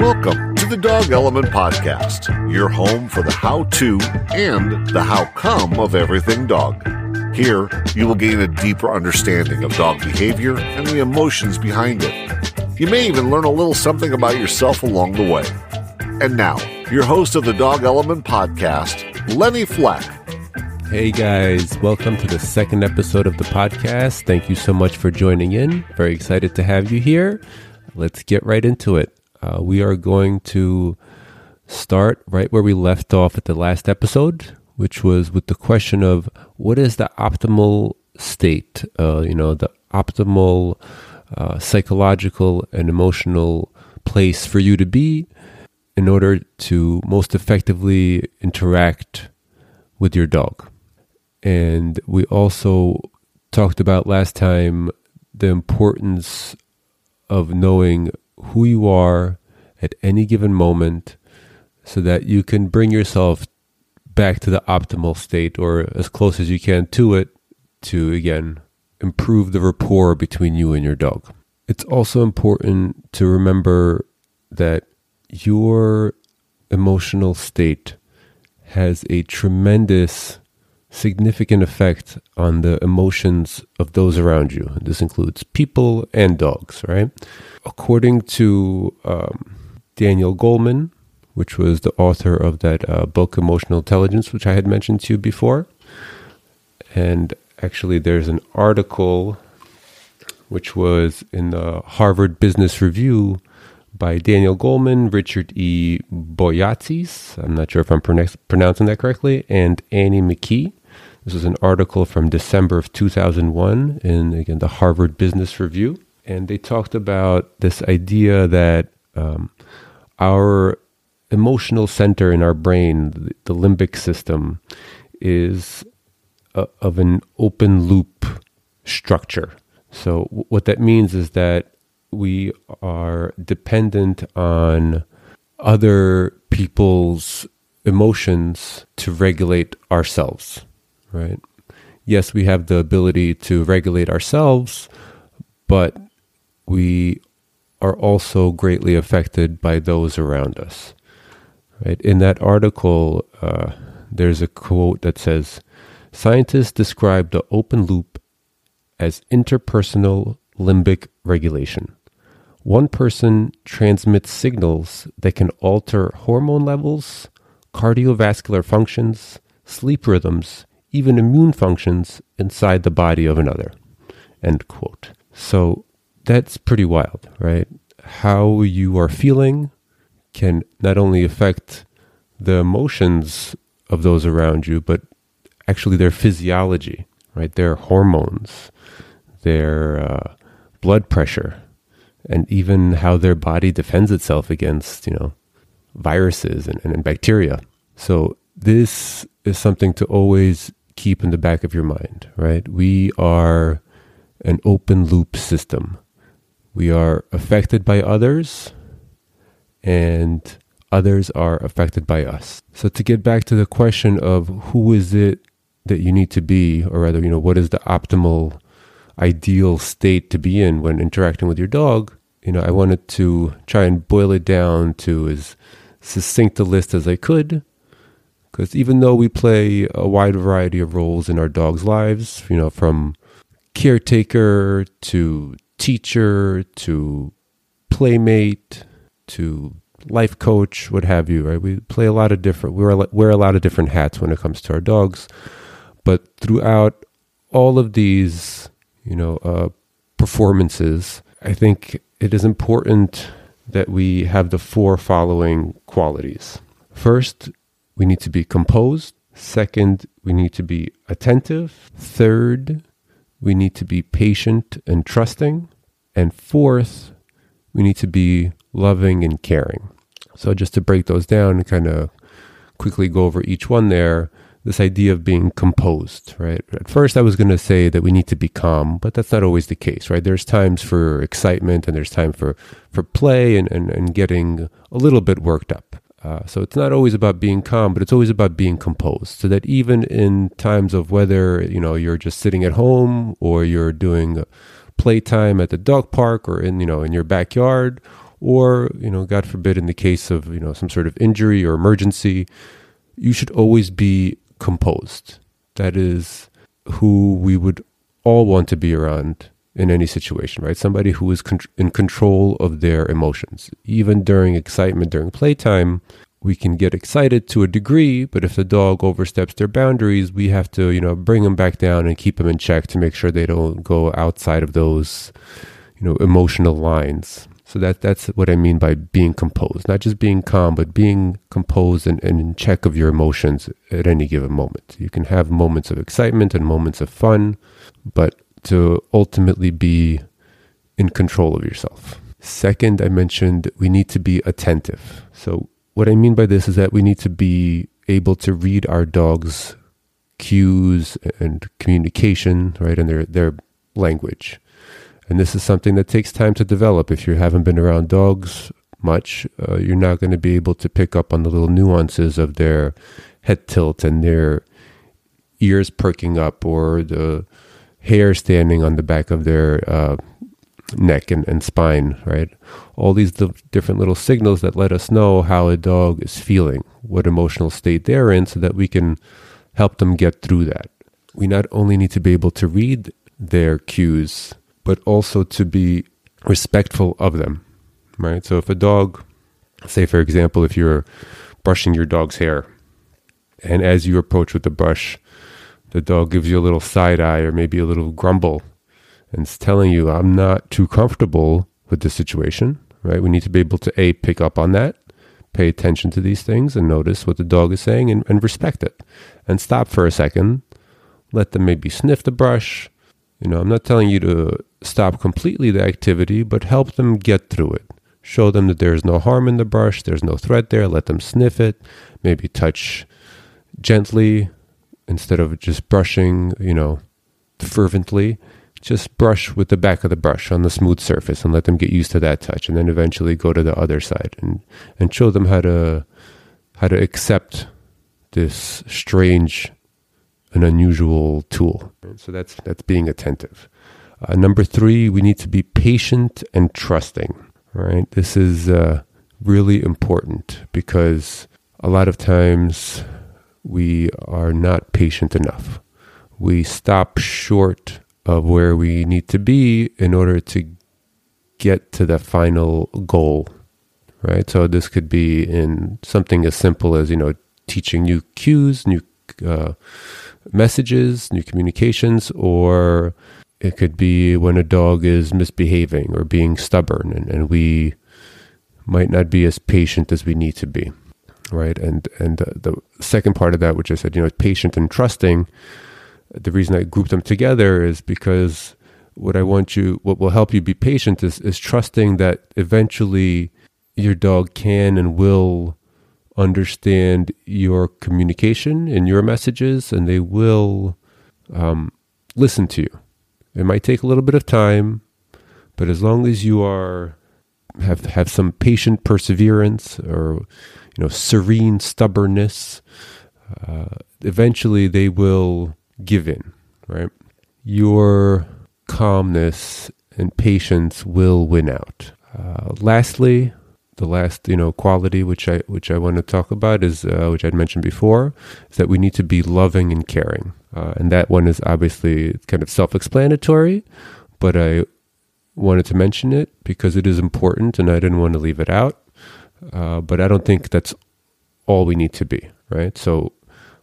Welcome to the Dog Element Podcast, your home for the how to and the how come of everything dog. Here, you will gain a deeper understanding of dog behavior and the emotions behind it. You may even learn a little something about yourself along the way. And now, your host of the Dog Element Podcast, Lenny Fleck. Hey guys, welcome to the second episode of the podcast. Thank you so much for joining in. Very excited to have you here. Let's get right into it. Uh, we are going to start right where we left off at the last episode, which was with the question of what is the optimal state, uh, you know, the optimal uh, psychological and emotional place for you to be in order to most effectively interact with your dog. And we also talked about last time the importance of knowing who you are at any given moment so that you can bring yourself back to the optimal state or as close as you can to it to again improve the rapport between you and your dog. It's also important to remember that your emotional state has a tremendous significant effect on the emotions of those around you. This includes people and dogs, right? According to um, Daniel Goleman, which was the author of that uh, book, Emotional Intelligence, which I had mentioned to you before, and actually, there's an article which was in the Harvard Business Review by Daniel Goleman, Richard E. Boyatzis, I'm not sure if I'm pronouncing that correctly, and Annie McKee. This is an article from December of 2001 in, again, the Harvard Business Review. And they talked about this idea that um, our emotional center in our brain, the, limbic system, is a, of an open loop structure. So, what that means is that we are dependent on other people's emotions to regulate ourselves right? Yes, we have the ability to regulate ourselves, but we are also greatly affected by those around us. Right? In that article, uh, there's a quote that says, "Scientists describe the open loop as interpersonal limbic regulation. One person transmits signals that can alter hormone levels, cardiovascular functions, sleep rhythms, even immune functions inside the body of another. End quote. So that's pretty wild, right? How you are feeling can not only affect the emotions of those around you, but actually their physiology, right? Their hormones, their uh, blood pressure, and even how their body defends itself against, you know, viruses and, and, and bacteria. So this is something to always keep in the back of your mind, right? We are an open loop system. We are affected by others and others are affected by us. So to get back to the question of who is it that you need to be, or rather, you know, what is the optimal ideal state to be in when interacting with your dog, you know, I wanted to try and boil it down to as succinct a list as I could because even though we play a wide variety of roles in our dogs' lives, you know, from caretaker to teacher to playmate to life coach, what have you, right? We play a lot of different, we wear a lot of different hats when it comes to our dogs. But throughout all of these, you know, uh, performances, I think it is important that we have the four following qualities. First, we need to be composed. Second, we need to be attentive. Third, we need to be patient and trusting. And fourth, we need to be loving and caring. So, just to break those down and kind of quickly go over each one there, this idea of being composed, right? At first, I was going to say that we need to be calm, but that's not always the case, right? There's times for excitement and there's time for, for play and, and, and getting a little bit worked up. Uh, so it's not always about being calm, but it's always about being composed. So that even in times of whether you know you're just sitting at home or you're doing playtime at the dog park or in you know in your backyard, or, you know, God forbid, in the case of, you know, some sort of injury or emergency, you should always be composed. That is who we would all want to be around in any situation, right? Somebody who is con- in control of their emotions. Even during excitement, during playtime, we can get excited to a degree, but if the dog oversteps their boundaries, we have to, you know, bring them back down and keep them in check to make sure they don't go outside of those, you know, emotional lines. So that that's what I mean by being composed, not just being calm, but being composed and, and in check of your emotions at any given moment. You can have moments of excitement and moments of fun, but to ultimately be in control of yourself. Second, I mentioned we need to be attentive. So what I mean by this is that we need to be able to read our dog's cues and communication, right, and their their language. And this is something that takes time to develop. If you haven't been around dogs much, uh, you're not going to be able to pick up on the little nuances of their head tilt and their ears perking up or the hair standing on the back of their uh, neck and, and spine, right? All these different little signals that let us know how a dog is feeling, what emotional state they're in, so that we can help them get through that. We not only need to be able to read their cues but also to be respectful of them, right? So if a dog, say for example, if you're brushing your dog's hair, and as you approach with the brush, the dog gives you a little side eye or maybe a little grumble and it's telling you, I'm not too comfortable with the situation, right? We need to be able to A, pick up on that, pay attention to these things and notice what the dog is saying and, and respect it. And stop for a second, let them maybe sniff the brush. You know, I'm not telling you to stop completely the activity, but help them get through it. Show them that there's no harm in the brush, there's no threat there, let them sniff it, maybe touch gently instead of just brushing, you know, fervently. Just brush with the back of the brush on the smooth surface and let them get used to that touch and then eventually go to the other side and, and show them how to how to accept this strange and unusual tool. So that's that's being attentive. Uh, number three, we need to be patient and trusting. Right, this is uh, really important because a lot of times we are not patient enough. We stop short of where we need to be in order to get to the final goal. Right, so this could be in something as simple as you know teaching new cues, new uh, messages, new communications, or it could be when a dog is misbehaving or being stubborn, and, and we might not be as patient as we need to be, right? And and the second part of that, which I said, you know, patient and trusting. The reason I group them together is because what I want you, what will help you be patient, is is trusting that eventually your dog can and will understand your communication and your messages, and they will um, listen to you it might take a little bit of time, but as long as you are have have some patient perseverance or you know serene stubbornness, uh, eventually they will give in. Right, your calmness and patience will win out. Uh, lastly, the last you know quality which I which I want to talk about is uh, which I'd mentioned before is that we need to be loving and caring, uh, and that one is obviously kind of self-explanatory, but I wanted to mention it because it is important, and I didn't want to leave it out. Uh, but I don't think that's all we need to be, right? So,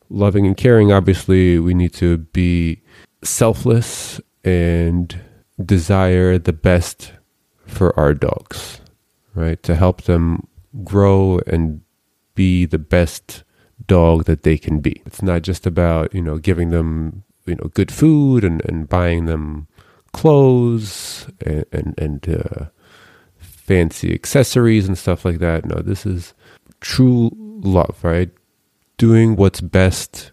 loving and caring, obviously, we need to be selfless and desire the best for our dogs right? To help them grow and be the best dog that they can be. It's not just about, you know, giving them, you know, good food and, and buying them clothes and, and, and uh, fancy accessories and stuff like that. No, this is true love, right? Doing what's best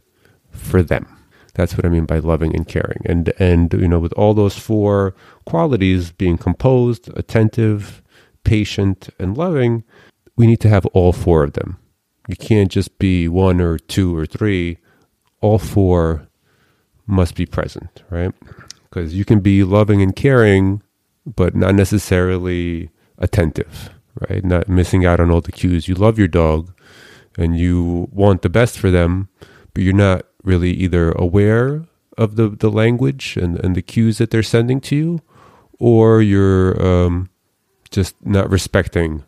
for them. That's what I mean by loving and caring. And and you know, with all those four qualities being composed, attentive, patient, and loving, we need to have all four of them. You can't just be one or two or three. All four must be present, right? Because you can be loving and caring, but not necessarily attentive, right? Not missing out on all the cues. You love your dog and you want the best for them, but you're not really either aware of the, the language and, and the cues that they're sending to you, or you're um, just not respecting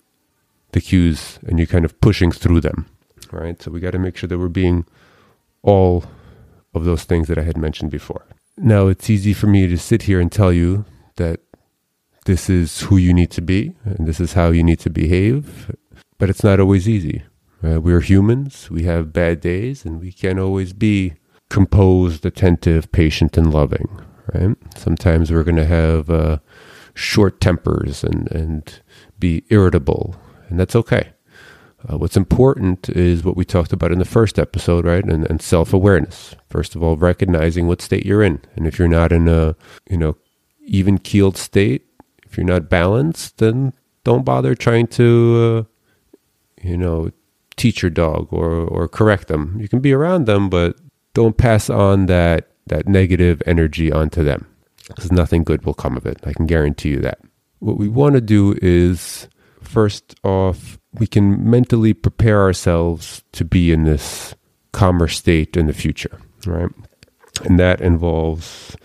the cues and you're kind of pushing through them, right? So we got to make sure that we're being all of those things that I had mentioned before. Now, it's easy for me to sit here and tell you that this is who you need to be and this is how you need to behave, but it's not always easy. Uh, we're humans, we have bad days, and we can't always be composed, attentive, patient, and loving. Right? Sometimes we're going to have uh, short tempers and and be irritable, and that's okay. Uh, what's important is what we talked about in the first episode, right? And, and self awareness. First of all, recognizing what state you're in, and if you're not in a you know even keeled state, if you're not balanced, then don't bother trying to uh, you know teach your dog or or correct them. You can be around them, but don't pass on that that negative energy onto them because nothing good will come of it. I can guarantee you that. What we want to do is first off, we can mentally prepare ourselves to be in this calmer state in the future, right? And that involves,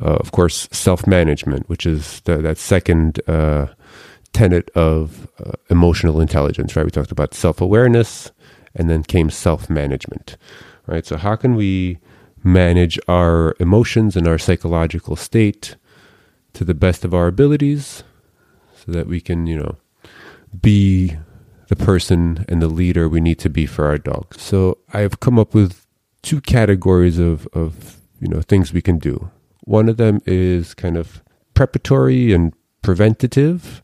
uh, of course, self management, which is the, that second uh, tenet of uh, emotional intelligence, right? We talked about self awareness and then came self management, right? So, how can we manage our emotions and our psychological state to the best of our abilities so that we can, you know, be the person and the leader we need to be for our dog. So, I've come up with two categories of, of you know, things we can do. One of them is kind of preparatory and preventative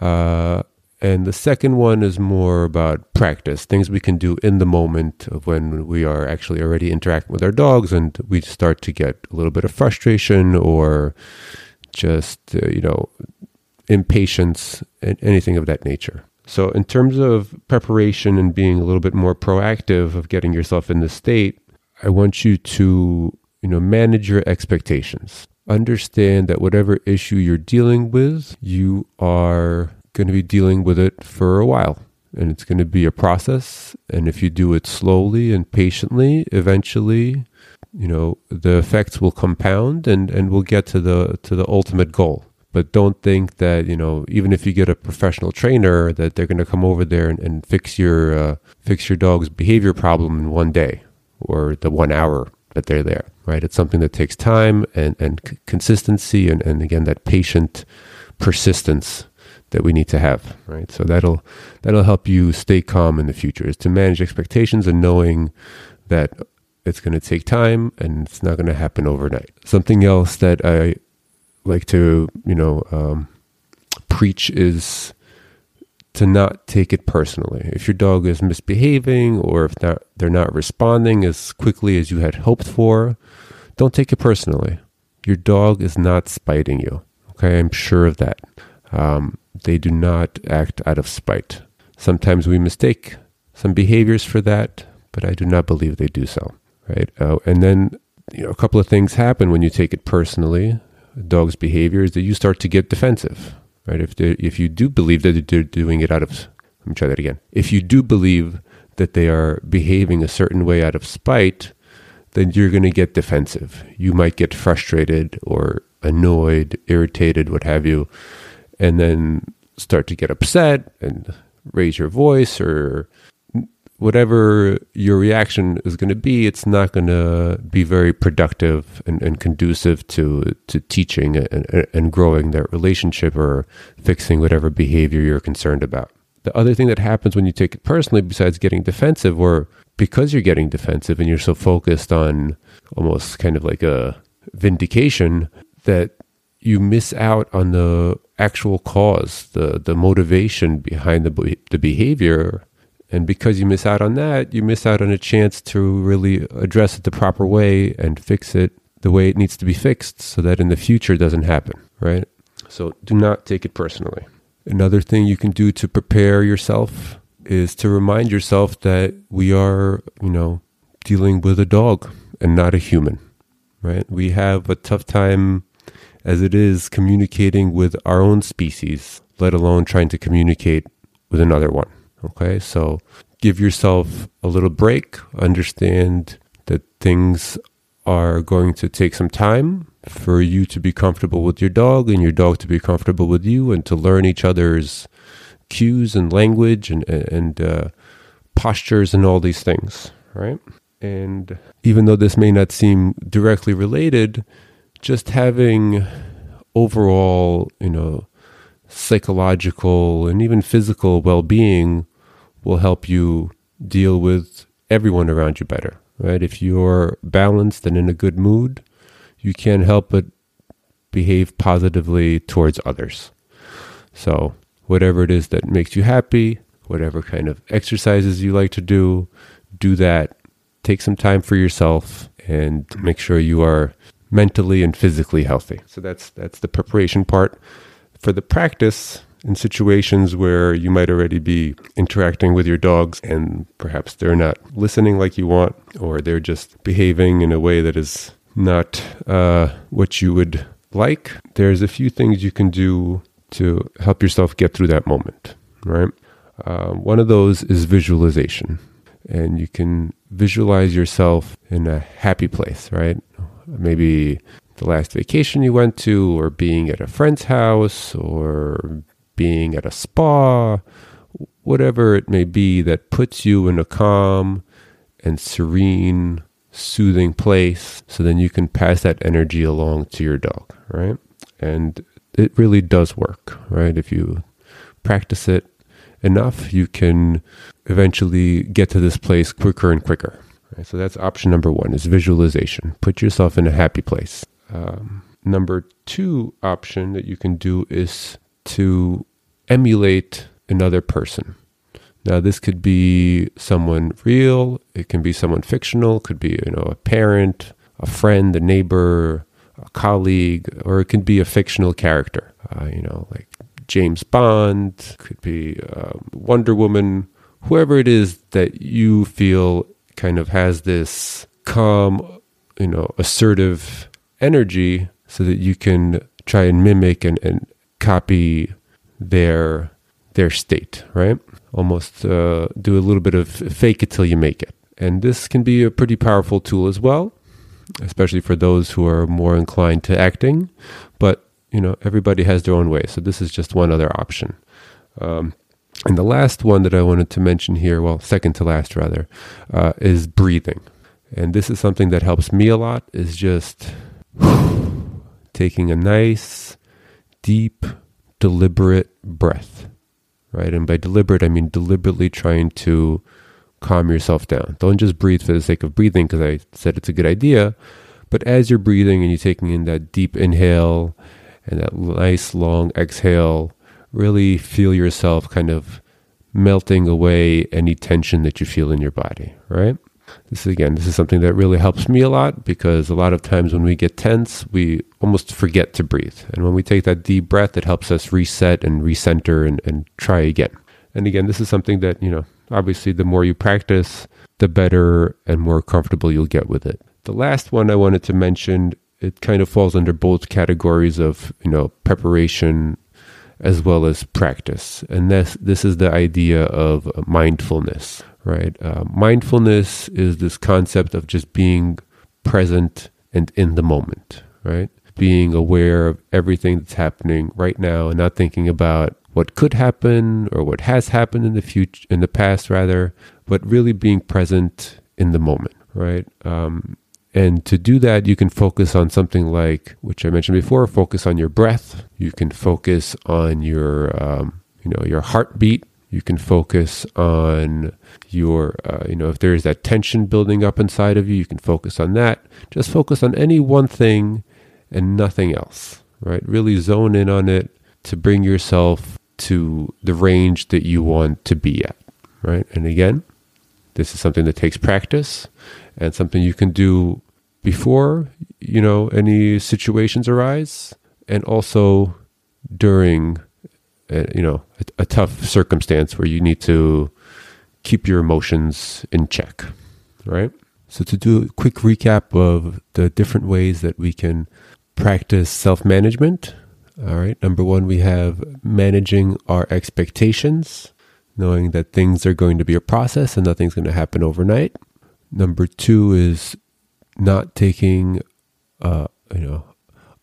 uh, and the second one is more about practice, things we can do in the moment of when we are actually already interacting with our dogs and we start to get a little bit of frustration or just, uh, you know, impatience and anything of that nature. So, in terms of preparation and being a little bit more proactive of getting yourself in the state, I want you to, you know, manage your expectations understand that whatever issue you're dealing with, you are going to be dealing with it for a while. And it's going to be a process. And if you do it slowly and patiently, eventually, you know, the effects will compound and, and we'll get to the to the ultimate goal. But don't think that, you know, even if you get a professional trainer, that they're going to come over there and, and fix your uh, fix your dog's behavior problem in one day or the one hour that they're there, right? It's something that takes time and, and c- consistency and, and again, that patient persistence that we need to have, right? So that'll, that'll help you stay calm in the future is to manage expectations and knowing that it's going to take time and it's not going to happen overnight. Something else that I like to, you know, um, preach is to not take it personally. If your dog is misbehaving or if not, they're not responding as quickly as you had hoped for, don't take it personally. Your dog is not spiting you. Okay, I'm sure of that. Um, they do not act out of spite. Sometimes we mistake some behaviors for that, but I do not believe they do so. Right, uh, and then you know a couple of things happen when you take it personally. A dog's behavior is that you start to get defensive right? If they, if you do believe that they're doing it out of, let me try that again. If you do believe that they are behaving a certain way out of spite, then you're going to get defensive. You might get frustrated or annoyed, irritated, what have you, and then start to get upset and raise your voice or whatever your reaction is going to be, it's not going to be very productive and, and conducive to to teaching and, and growing that relationship or fixing whatever behavior you're concerned about. The other thing that happens when you take it personally, besides getting defensive, or because you're getting defensive and you're so focused on almost kind of like a vindication, that you miss out on the actual cause, the the motivation behind the the behavior and because you miss out on that, you miss out on a chance to really address it the proper way and fix it the way it needs to be fixed so that in the future it doesn't happen, right? So do not take it personally. Another thing you can do to prepare yourself is to remind yourself that we are, you know, dealing with a dog and not a human, right? We have a tough time as it is communicating with our own species, let alone trying to communicate with another one. Okay, so give yourself a little break, understand that things are going to take some time for you to be comfortable with your dog and your dog to be comfortable with you and to learn each other's cues and language and, and uh, postures and all these things, right? And even though this may not seem directly related, just having overall, you know, psychological and even physical well being will help you deal with everyone around you better, right? If you're balanced and in a good mood, you can't help but behave positively towards others. So, whatever it is that makes you happy, whatever kind of exercises you like to do, do that. Take some time for yourself and make sure you are mentally and physically healthy. So that's that's the preparation part. For the practice, in situations where you might already be interacting with your dogs and perhaps they're not listening like you want, or they're just behaving in a way that is not uh, what you would like, there's a few things you can do to help yourself get through that moment, right? Uh, one of those is visualization. And you can visualize yourself in a happy place, right? Maybe the last vacation you went to, or being at a friend's house, or being at a spa, whatever it may be that puts you in a calm and serene, soothing place. So then you can pass that energy along to your dog, right? And it really does work, right? If you practice it enough, you can eventually get to this place quicker and quicker. Right? So that's option number one is visualization. Put yourself in a happy place. Um, number two option that you can do is to emulate another person. Now, this could be someone real, it can be someone fictional, it could be you know a parent, a friend, a neighbor, a colleague, or it can be a fictional character. Uh, you know, like James Bond, could be uh, Wonder Woman, whoever it is that you feel kind of has this calm, you know, assertive energy so that you can try and mimic and, and copy their their state, right? Almost uh, do a little bit of fake it till you make it. And this can be a pretty powerful tool as well, especially for those who are more inclined to acting. But, you know, everybody has their own way. So this is just one other option. Um, and the last one that I wanted to mention here, well, second to last rather, uh, is breathing. And this is something that helps me a lot, is just taking a nice, deep, deliberate breath, right? And by deliberate, I mean deliberately trying to calm yourself down. Don't just breathe for the sake of breathing, because I said it's a good idea. But as you're breathing and you're taking in that deep inhale and that nice long exhale, really feel yourself kind of melting away any tension that you feel in your body, right? This is again, this is something that really helps me a lot because a lot of times when we get tense, we almost forget to breathe. And when we take that deep breath, it helps us reset and recenter and, and try again. And again, this is something that, you know, obviously the more you practice, the better and more comfortable you'll get with it. The last one I wanted to mention, it kind of falls under both categories of, you know, preparation as well as practice. And this, this is the idea of mindfulness right? Uh, mindfulness is this concept of just being present and in the moment, right? Being aware of everything that's happening right now and not thinking about what could happen or what has happened in the future, in the past rather, but really being present in the moment, right? Um, and to do that, you can focus on something like, which I mentioned before, focus on your breath. You can focus on your, um, you know, your heartbeat you can focus on your, uh, you know, if there is that tension building up inside of you, you can focus on that. Just focus on any one thing and nothing else, right? Really zone in on it to bring yourself to the range that you want to be at, right? And again, this is something that takes practice and something you can do before, you know, any situations arise and also during uh, you know a, a tough circumstance where you need to keep your emotions in check, right? So to do a quick recap of the different ways that we can practice self-management, All right. Number one, we have managing our expectations, knowing that things are going to be a process and nothing's going to happen overnight. Number two is not taking, uh, you know,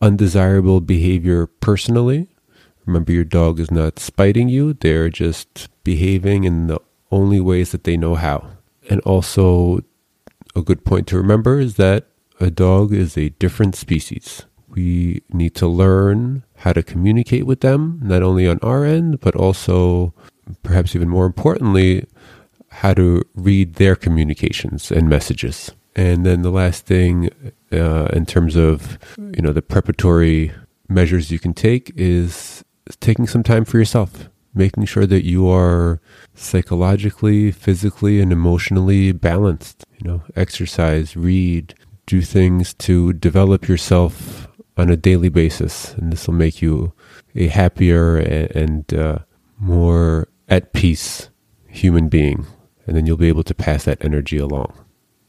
undesirable behavior personally. Remember, your dog is not spiting you; they're just behaving in the only ways that they know how. And also, a good point to remember is that a dog is a different species. We need to learn how to communicate with them, not only on our end, but also, perhaps even more importantly, how to read their communications and messages. And then the last thing, uh, in terms of you know the preparatory measures you can take, is taking some time for yourself, making sure that you are psychologically, physically, and emotionally balanced. You know, exercise, read, do things to develop yourself on a daily basis, and this will make you a happier and, uh, more at peace human being, and then you'll be able to pass that energy along.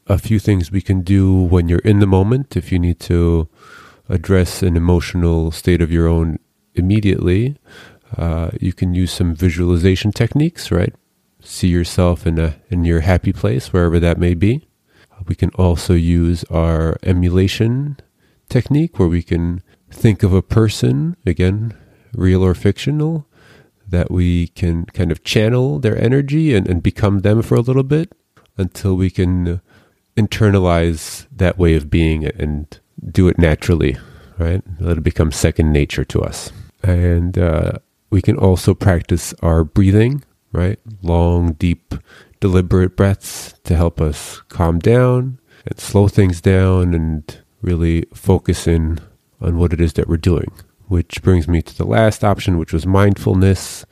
A few things we can do when you're in the moment if you need to address an emotional state of your own immediately. Uh, you can use some visualization techniques, right? See yourself in a in your happy place, wherever that may be. We can also use our emulation technique where we can think of a person, again, real or fictional, that we can kind of channel their energy and, and become them for a little bit until we can internalize that way of being and do it naturally, right? Let it become second nature to us. And uh, we can also practice our breathing, right? Long, deep, deliberate breaths to help us calm down and slow things down and really focus in on what it is that we're doing. Which brings me to the last option, which was mindfulness,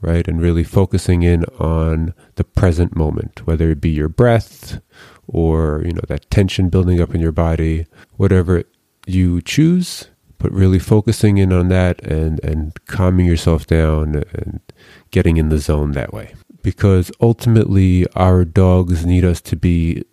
right? And really focusing in on the present moment, whether it be your breath or, you know, that tension building up in your body, whatever you choose, but really focusing in on that and, and calming yourself down and getting in the zone that way. Because ultimately, our dogs need us to be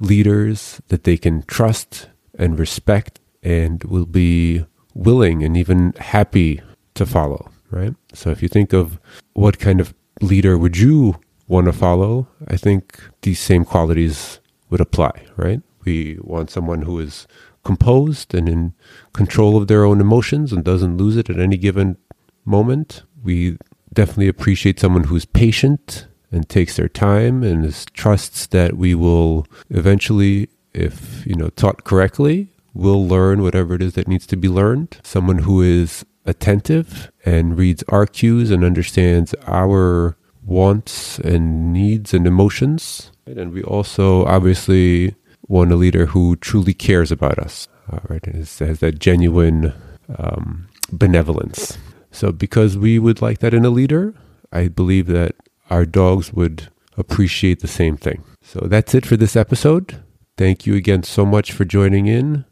leaders that they can trust and respect and will be willing and even happy to follow, right? So if you think of what kind of leader would you want to follow, I think these same qualities would apply, right? We want someone who is composed and in control of their own emotions and doesn't lose it at any given moment. We definitely appreciate someone who's patient and takes their time and trusts that we will eventually, if you know taught correctly, will learn whatever it is that needs to be learned. Someone who is attentive and reads our cues and understands our wants and needs and emotions. And we also obviously want a leader who truly cares about us, uh, right? And has, has that genuine um, benevolence. So, because we would like that in a leader, I believe that our dogs would appreciate the same thing. So that's it for this episode. Thank you again so much for joining in.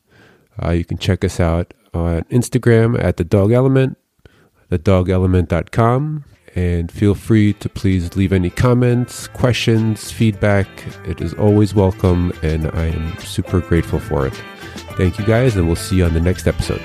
Uh, you can check us out on Instagram at the dog element, thedogelement.com, and feel free to please leave any comments, questions, feedback. It is always welcome, and I am super grateful for it. Thank you guys, and we'll see you on the next episode.